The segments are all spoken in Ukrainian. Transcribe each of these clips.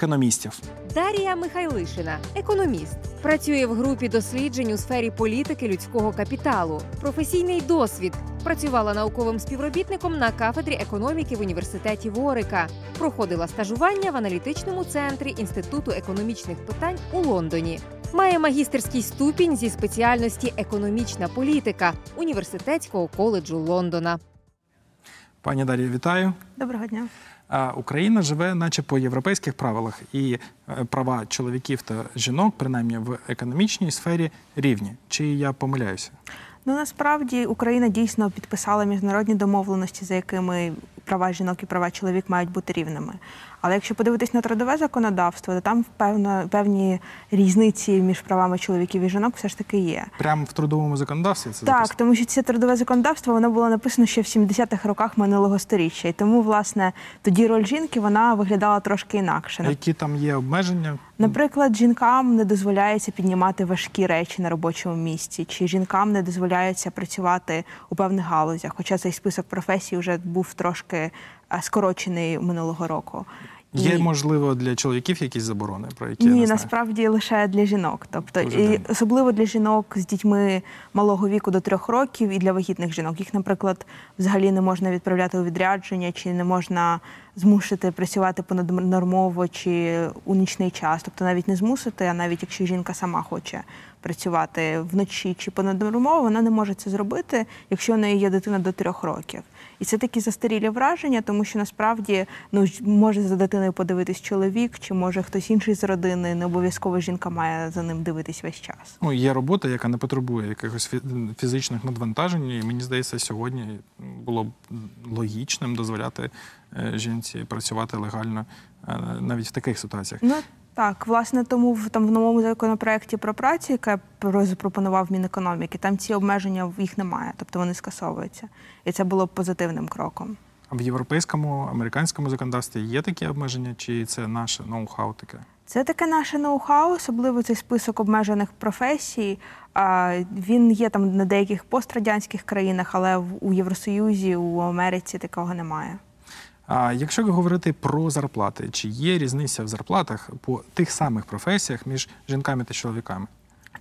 економістів. Дарія Михайлишина, економіст, працює в групі досліджень у сфері політики людського капіталу. Професійний досвід. Працювала науковим співробітником на кафедрі економіки в університеті Ворика. Проходила стажування в аналітичному центрі Інституту економічних питань у Лондоні. Має магістерський ступінь зі спеціальності економічна політика університетського коледжу Лондона. Пані Дар'я, вітаю. Доброго дня. Україна живе, наче по європейських правилах, і е, права чоловіків та жінок, принаймні в економічній сфері, рівні. Чи я помиляюся? Ну насправді Україна дійсно підписала міжнародні домовленості, за якими права жінок і права чоловік мають бути рівними. Але якщо подивитись на трудове законодавство, то там певно певні різниці між правами чоловіків і жінок все ж таки є. Прямо в трудовому законодавстві це Так, записано? тому що це трудове законодавство воно було написано ще в 70-х роках минулого сторіччя. І тому, власне, тоді роль жінки вона виглядала трошки інакше. А які там є обмеження? Наприклад, жінкам не дозволяється піднімати важкі речі на робочому місці, чи жінкам не дозволяється працювати у певних галузях. Хоча цей список професій вже був трошки е, скорочений минулого року. Є, можливо, для чоловіків якісь заборони, про які я ні, не знаю. насправді лише для жінок. Тобто, Дуже і дивно. особливо для жінок з дітьми малого віку до трьох років і для вагітних жінок. Їх, наприклад, взагалі не можна відправляти у відрядження, чи не можна змусити працювати понаднормово чи у нічний час. Тобто навіть не змусити, а навіть якщо жінка сама хоче працювати вночі чи понаднормово, вона не може це зробити, якщо у неї є дитина до трьох років. І це такі застарілі враження, тому що насправді ну може за дитиною подивитись чоловік, чи може хтось інший з родини. Не обов'язково жінка має за ним дивитись весь час. Ну, є робота, яка не потребує якихось фізичних надвантажень, і мені здається, сьогодні було б логічним дозволяти е, жінці працювати легально е, навіть в таких ситуаціях. Ну так, власне, тому в там в новому законопроекті про працю, яке про- запропонував Мінекономіки, там ці обмеження їх немає, тобто вони скасовуються, і це було б позитивним кроком. А в європейському, американському законодавстві є такі обмеження, чи це наше ноу-хау таке? Це таке наше ноу-хау, особливо цей список обмежених професій. Він є там на деяких пострадянських країнах, але в- у Євросоюзі, у Америці такого немає. А якщо говорити про зарплати, чи є різниця в зарплатах по тих самих професіях між жінками та чоловіками?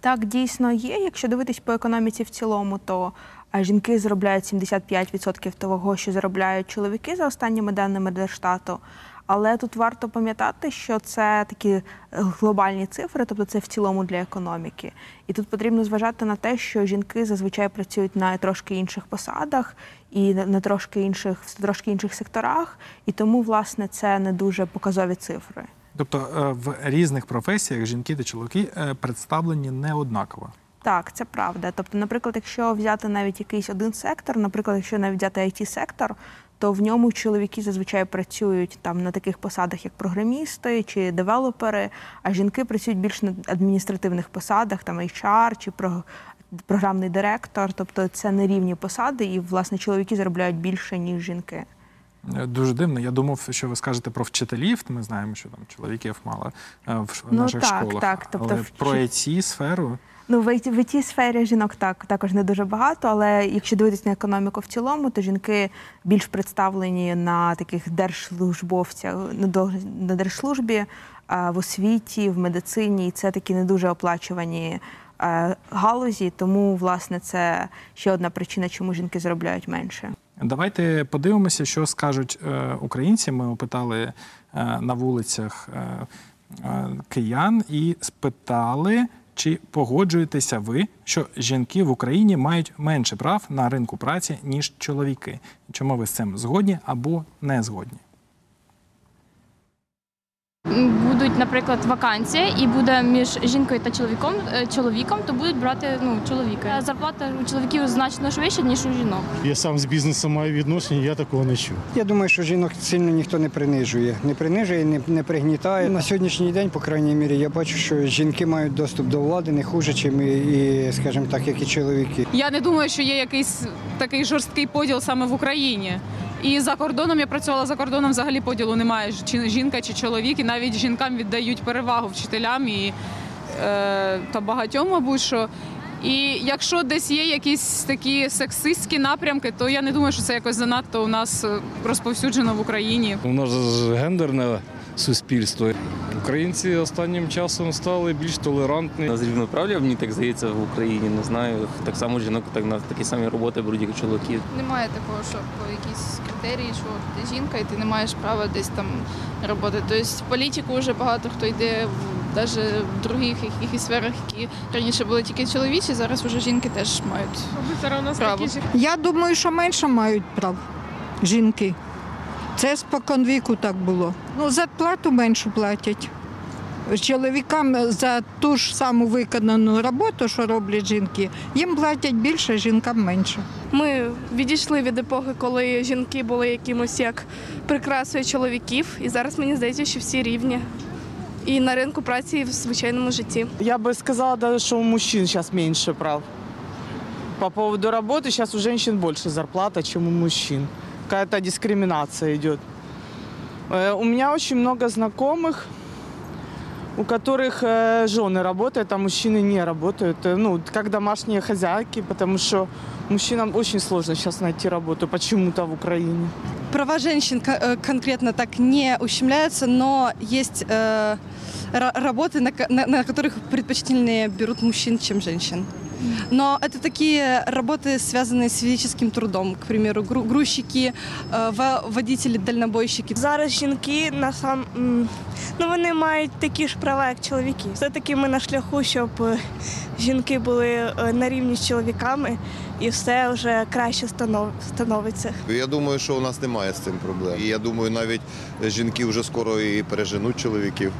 Так, дійсно є. Якщо дивитись по економіці в цілому, то жінки заробляють 75% того, що заробляють чоловіки за останніми даними Держстату. Але тут варто пам'ятати, що це такі е, глобальні цифри, тобто це в цілому для економіки. І тут потрібно зважати на те, що жінки зазвичай працюють на трошки інших посадах і на трошки інших в трошки інших секторах, і тому власне це не дуже показові цифри. Тобто е, в різних професіях жінки та чоловіки е, представлені не однаково. Так, це правда. Тобто, наприклад, якщо взяти навіть якийсь один сектор, наприклад, якщо навіть взяти it сектор то в ньому чоловіки зазвичай працюють там на таких посадах, як програмісти чи девелопери, а жінки працюють більш на адміністративних посадах, там HR чи про- програмний директор. Тобто це не рівні посади, і власне чоловіки заробляють більше ніж жінки. Е, Дуже дивно. Я думав, що ви скажете про вчителів. Ми знаємо, що там чоловіків мало е, в Ну, наших так, школах. так. Тобто Але вчи- про it сферу Ну, в в IT сфері жінок так також не дуже багато, але якщо дивитися на економіку в цілому, то жінки більш представлені на таких держслужбовцях на на держслужбі, а, в освіті, в медицині. І це такі не дуже оплачувані е, галузі. Тому, власне, це ще одна причина, чому жінки заробляють менше. Давайте подивимося, що скажуть е, українці. Ми опитали е, на вулицях е, е, киян і спитали, чи погоджуєтеся ви, що жінки в Україні мають менше прав на ринку праці, ніж чоловіки. Чому ви з цим згодні або не згодні? Будуть, наприклад, вакансія, і буде між жінкою та чоловіком, е, чоловіком, то будуть брати ну, чоловіка. Зарплата у чоловіків значно швидше, ніж у жінок. Я сам з бізнесом маю відношення, я такого не чув. Я думаю, що жінок сильно ніхто не принижує. Не принижує, не, не пригнітає. На сьогоднішній день, по крайній мірі, я бачу, що жінки мають доступ до влади не хуже, чим і, і скажімо так, як і чоловіки. Я не думаю, що є якийсь такий жорсткий поділ саме в Україні. І за кордоном я працювала за кордоном, взагалі поділу немає чи жінка чи чоловік, і навіть жінкам віддають перевагу вчителям і е, та багатьом, мабуть, що. І якщо десь є якісь такі сексистські напрямки, то я не думаю, що це якось занадто у нас е, розповсюджено в Україні. У нас ж гендерне суспільство. Українці останнім часом стали більш толерантні. Нас рівноправ'я, мені так здається, в Україні. Не знаю. Так само жінок так на такі самі роботи беруть, як і чоловіків. Немає такого, що якісь критерії, що ти жінка і ти не маєш права десь там роботи. Тобто в політику вже багато хто йде в навіть в других якихось сферах, які раніше були тільки чоловічі, зараз вже жінки теж мають право. Я думаю, що менше мають прав жінки. Це споконвіку так було. Ну, зарплату меншу платять Чоловікам за ту ж саму виконану роботу, що роблять жінки, їм платять більше, жінкам менше. Ми відійшли від епохи, коли жінки були якимось як прикрасою чоловіків, і зараз мені здається, що всі рівні. І на ринку праці, і в звичайному житті. Я бы сказала даже, что у мужчин сейчас меньше прав. По поводу работы сейчас у женщин больше зарплата, чем у мужчин. Какая-то дискриминация идет. Э, У меня очень много знакомых, У которых э, жены работают, а мужчины не работают. Э, Ну, как домашние хозяйки, потому что мужчинам очень сложно сейчас найти работу почему-то в Украине. права женщин э, конкретно так не ущемляются, но есть э, ра- работы, на, на- на которых предпочтительнее берут мужчин, чем женщин. Но это такие работы, связанные с физическим трудом. К примеру, гру- грузчики, э, во- водители, дальнобойщики. Зараз жінки на сам ну вони мають такі ж права, як чоловіки. Все-таки ми на шляху, щоб е, жінки були е, на рівні з чоловіками, і все вже краще станов- становиться. Я думаю, що у нас немає з цим проблем. І я думаю, навіть жінки вже скоро і переженуть чоловіків.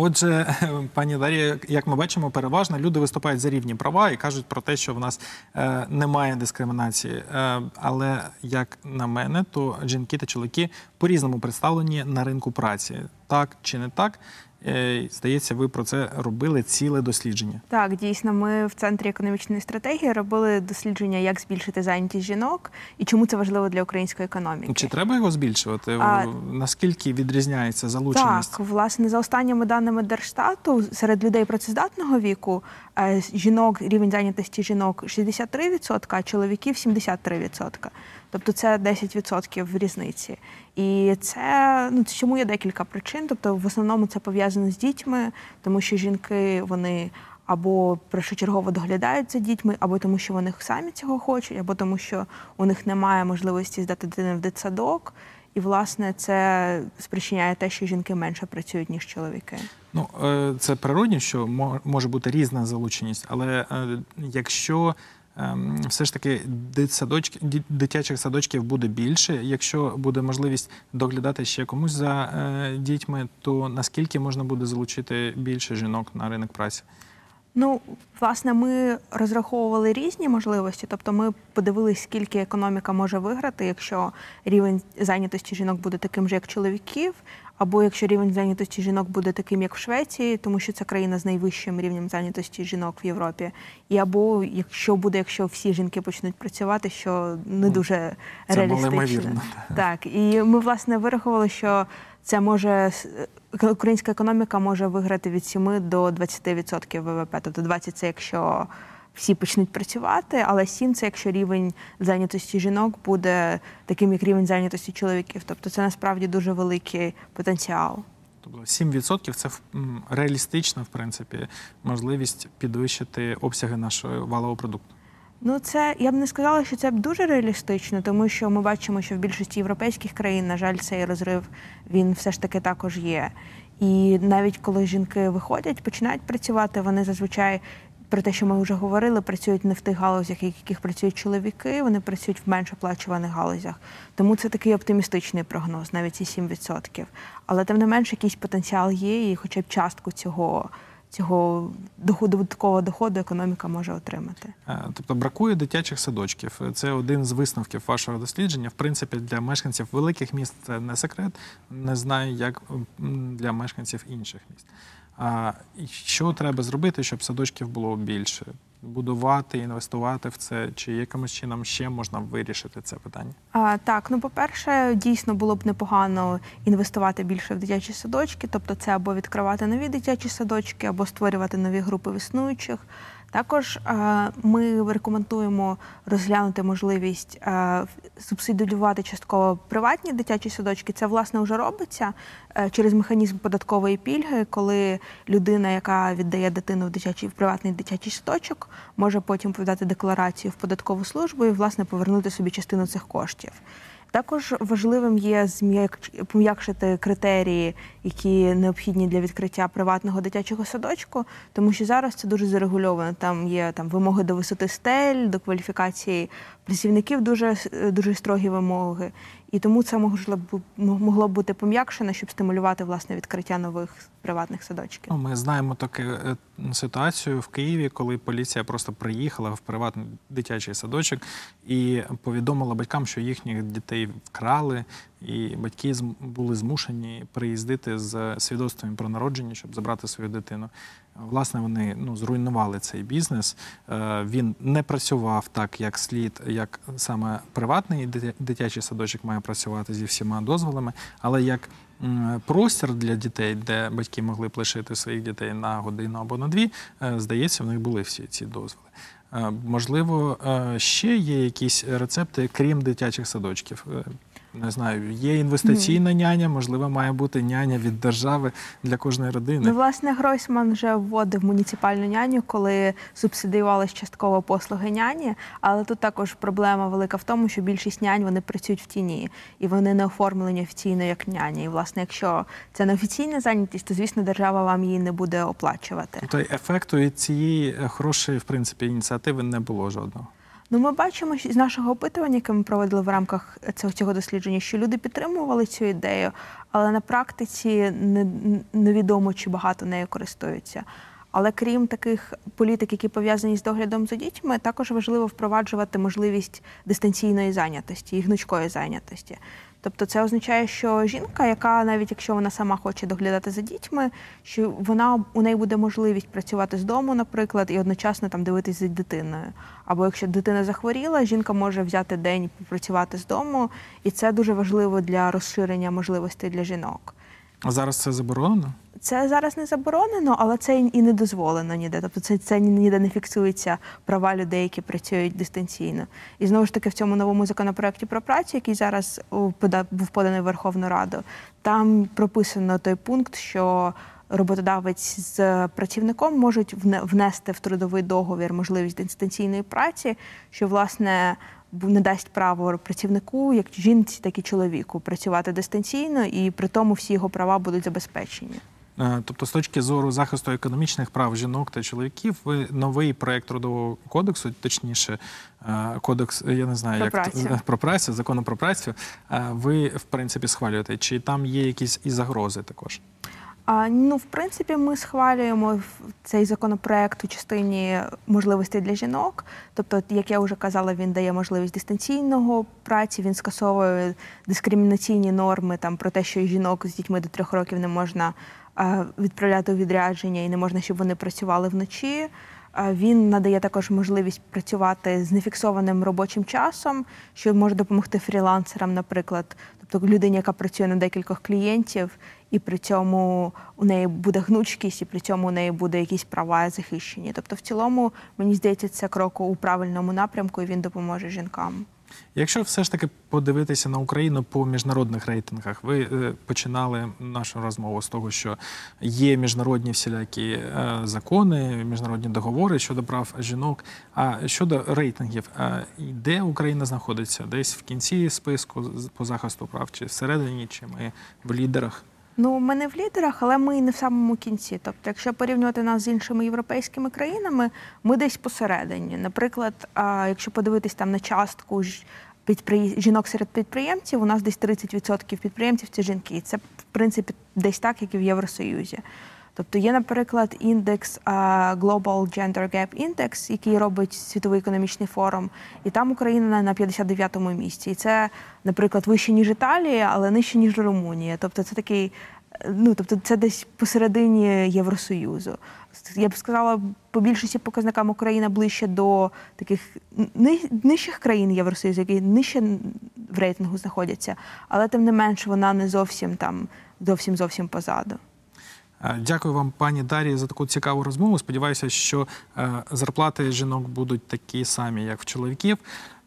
Отже, пані Дарія, як ми бачимо, переважно люди виступають за рівні права і кажуть про те, що в нас е, немає дискримінації. Е, але як на мене, то жінки та чоловіки по-різному представлені на ринку праці. Так чи не так? Е, здається, ви про це робили ціле дослідження. Так, дійсно, ми в центрі економічної стратегії робили дослідження, як збільшити зайнятість жінок і чому це важливо для української економіки. Чи треба його збільшувати? А- Наскільки відрізняється залученість? Так, власне, за останніми даними Держстату, серед людей працездатного віку е, жінок рівень зайнятості жінок 63%, а чоловіків 73%. Тобто це 10% різниці. І це ну чому є декілька причин. Тобто, в основному це пов'язано з дітьми, тому що жінки вони. Або першочергово доглядають за дітьми, або тому, що вони самі цього хочуть, або тому, що у них немає можливості здати дитину в дитсадок. І, власне, це спричиняє те, що жінки менше працюють, ніж чоловіки. Ну, е, це природні, що може бути різна залученість, але е, якщо все ж таки дитсадочки, дитячих садочків буде більше, якщо буде можливість доглядати ще комусь за е, дітьми, то наскільки можна буде залучити більше жінок на ринок праці? Ну, власне, ми розраховували різні можливості. Тобто, ми подивились, скільки економіка може виграти, якщо рівень зайнятості жінок буде таким же, як чоловіків, або якщо рівень зайнятості жінок буде таким, як в Швеції, тому що це країна з найвищим рівнем зайнятості жінок в Європі. І або якщо буде, якщо всі жінки почнуть працювати, що не дуже Це реалістично. Так, і ми власне вирахували, що це може е, українська економіка може виграти від 7 до 20% ВВП. Тобто 20 – це якщо всі почнуть працювати, але 7 – це якщо рівень зайнятості жінок буде таким, як рівень зайнятості чоловіків. Тобто це насправді дуже великий потенціал. Тобто 7% це реалістична, в принципі, можливість підвищити обсяги нашого валового продукту. Ну, це я б не сказала, що це дуже реалістично, тому що ми бачимо, що в більшості європейських країн, на жаль, цей розрив він все ж таки також є. І навіть коли жінки виходять, починають працювати, вони зазвичай про те, що ми вже говорили, працюють не в тих галузях, в яких працюють чоловіки, вони працюють в менш оплачуваних галузях. Тому це такий оптимістичний прогноз, навіть ці 7%. Але тим не менш, якийсь потенціал є, і хоча б частку цього. Цього додаткового доходу економіка може отримати. Е, Тобто бракує дитячих садочків. Це один з висновків вашого дослідження. В принципі, для мешканців великих міст це не секрет. Не знаю, як для мешканців інших міст. А що треба зробити, щоб садочків було більше? Будувати, інвестувати в це, чи якимось чином ще можна вирішити це питання? А, так, ну по-перше, дійсно було б непогано інвестувати більше в дитячі садочки, тобто це або відкривати нові дитячі садочки, або створювати нові групи існуючих. Також е, ми рекомендуємо розглянути можливість е, субсидіювати частково приватні дитячі садочки. Це власне вже робиться е, через механізм податкової пільги, коли людина, яка віддає дитину в дитячий в приватний дитячий садочок, може потім подати декларацію в податкову службу і власне повернути собі частину цих коштів. Також важливим є пом'якшити критерії, які необхідні для відкриття приватного дитячого садочку, тому що зараз це дуже зарегульовано. Там є там вимоги до висоти стель, до кваліфікації працівників дуже дуже строгі вимоги. І тому це могло б бути пом'якшено, щоб стимулювати власне відкриття нових приватних садочків. Ну, ми знаємо таку е, ситуацію в Києві, коли поліція просто приїхала в приватний дитячий садочок і повідомила батькам, що їхніх дітей вкрали, і батьки були змушені приїздити з свідоцтвом про народження, щоб забрати свою дитину. Власне, вони ну, зруйнували цей бізнес. Е, Він не працював так, як слід, як саме приватний дитячий садочок має працювати зі всіма дозволами, але як простір для дітей, де батьки могли б лишити своїх дітей на годину або на дві, е, здається, в них були всі ці дозволи. Е, Можливо, ще є якісь рецепти, крім дитячих садочків. Не знаю, є інвестиційна няня, можливо, має бути няня від держави для кожної родини. Ну, власне, Гройсман вже вводив муніципальну няню, коли субсидіювалися частково послуги няні. Але тут також проблема велика в тому, що більшість нянь вони працюють в тіні і вони не оформлені офіційно як няні. І, власне, якщо це не офіційна зайнятість, то звісно держава вам її не буде оплачувати. Тобто ефекту від цієї е, хорошої, в принципі, ініціативи не було жодного. Ну, ми бачимо з нашого опитування, яке ми проводили в рамках цього, цього дослідження, що люди підтримували цю ідею, але на практиці не, невідомо, чи багато нею користуються. Але крім таких політик, які пов'язані з доглядом за дітьми, також важливо впроваджувати можливість дистанційної зайнятості і гнучкої зайнятості. Тобто це означає, що жінка, яка навіть якщо вона сама хоче доглядати за дітьми, що вона у неї буде можливість працювати з дому, наприклад, і одночасно там дивитись за дитиною. Або якщо дитина захворіла, жінка може взяти день попрацювати з дому, і це дуже важливо для розширення можливостей для жінок. А зараз це заборонено? Це зараз не заборонено, але це і не дозволено ніде. Тобто це, це ніде не фіксується права людей, які працюють дистанційно. І знову ж таки в цьому новому законопроекті про працю, який зараз був поданий в Верховну Раду, там прописано той пункт, що роботодавець з працівником можуть вне- внести в трудовий договір можливість дистанційної праці, що власне не дасть право працівнику, як жінці, так і чоловіку, працювати дистанційно, і при тому всі його права будуть забезпечені. Е, Тобто, з точки зору захисту економічних прав жінок та чоловіків, ви новий проект трудового кодексу, точніше, е, кодекс, я не знаю, Про як працю. про працю, закону про працю, е, ви в принципі схвалюєте. Чи там є якісь і загрози також? А, ну, в принципі, ми схвалюємо цей законопроект у частині можливостей для жінок. Тобто, як я вже казала, він дає можливість дистанційного праці, він скасовує дискримінаційні норми там про те, що жінок з дітьми до трьох років не можна відправляти у відрядження і не можна, щоб вони працювали вночі. Він надає також можливість працювати з нефіксованим робочим часом, що може допомогти фрілансерам, наприклад, тобто людині, яка працює на декількох клієнтів, і при цьому у неї буде гнучкість, і при цьому у неї буде якісь права захищені. Тобто, в цілому, мені здається, це крок у правильному напрямку, і він допоможе жінкам. Якщо все ж таки подивитися на Україну по міжнародних рейтингах, ви е, починали нашу розмову з того, що є міжнародні всілякі е, закони, міжнародні договори щодо прав жінок. А щодо рейтингів, е, де Україна знаходиться? Десь в кінці списку по захисту прав, чи всередині, чи ми в лідерах? Ну, ми не в лідерах, але ми не в самому кінці. Тобто, якщо порівнювати нас з іншими європейськими країнами, ми десь посередині. Наприклад, якщо подивитись там на частку жінок серед підприємців, у нас десь 30% підприємців це жінки. І Це в принципі десь так, як і в Євросоюзі. Тобто є, наприклад, індекс Global Gender Gap Index, який робить Світовий економічний форум, і там Україна на- на 59-му місці. І це, наприклад, вище ніж Італія, але нижче ніж Румунія. Тобто це такий, ну тобто це десь посередині Євросоюзу. Я б сказала, по більшості показникам Україна ближче до таких нижчих країн Євросоюзу, які нижче в рейтингу знаходяться, але тим не менш вона не зовсім там зовсім зовсім позаду. Е, Дякую вам, пані Дар'ї, за таку цікаву розмову. Сподіваюся, що е, зарплати жінок будуть такі самі, як в чоловіків.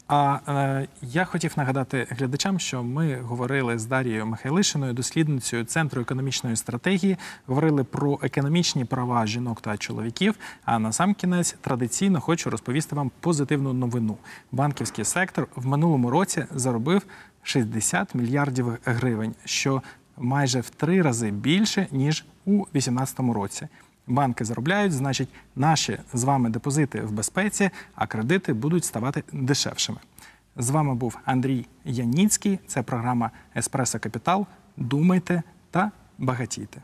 А е, я хотів нагадати глядачам, що ми говорили з Дарією Михайлишиною, дослідницею Центру економічної стратегії, говорили про економічні права жінок та чоловіків. А на сам кінець традиційно хочу розповісти вам позитивну новину. Банківський сектор в минулому році заробив 60 мільярдів гривень, що майже в три рази більше ніж у 2018 році. Банки заробляють, значить, наші з вами депозити в безпеці, а кредити будуть ставати дешевшими. З вами був Андрій Яніцький. Це програма Еспресо Капітал. Думайте та багатійте.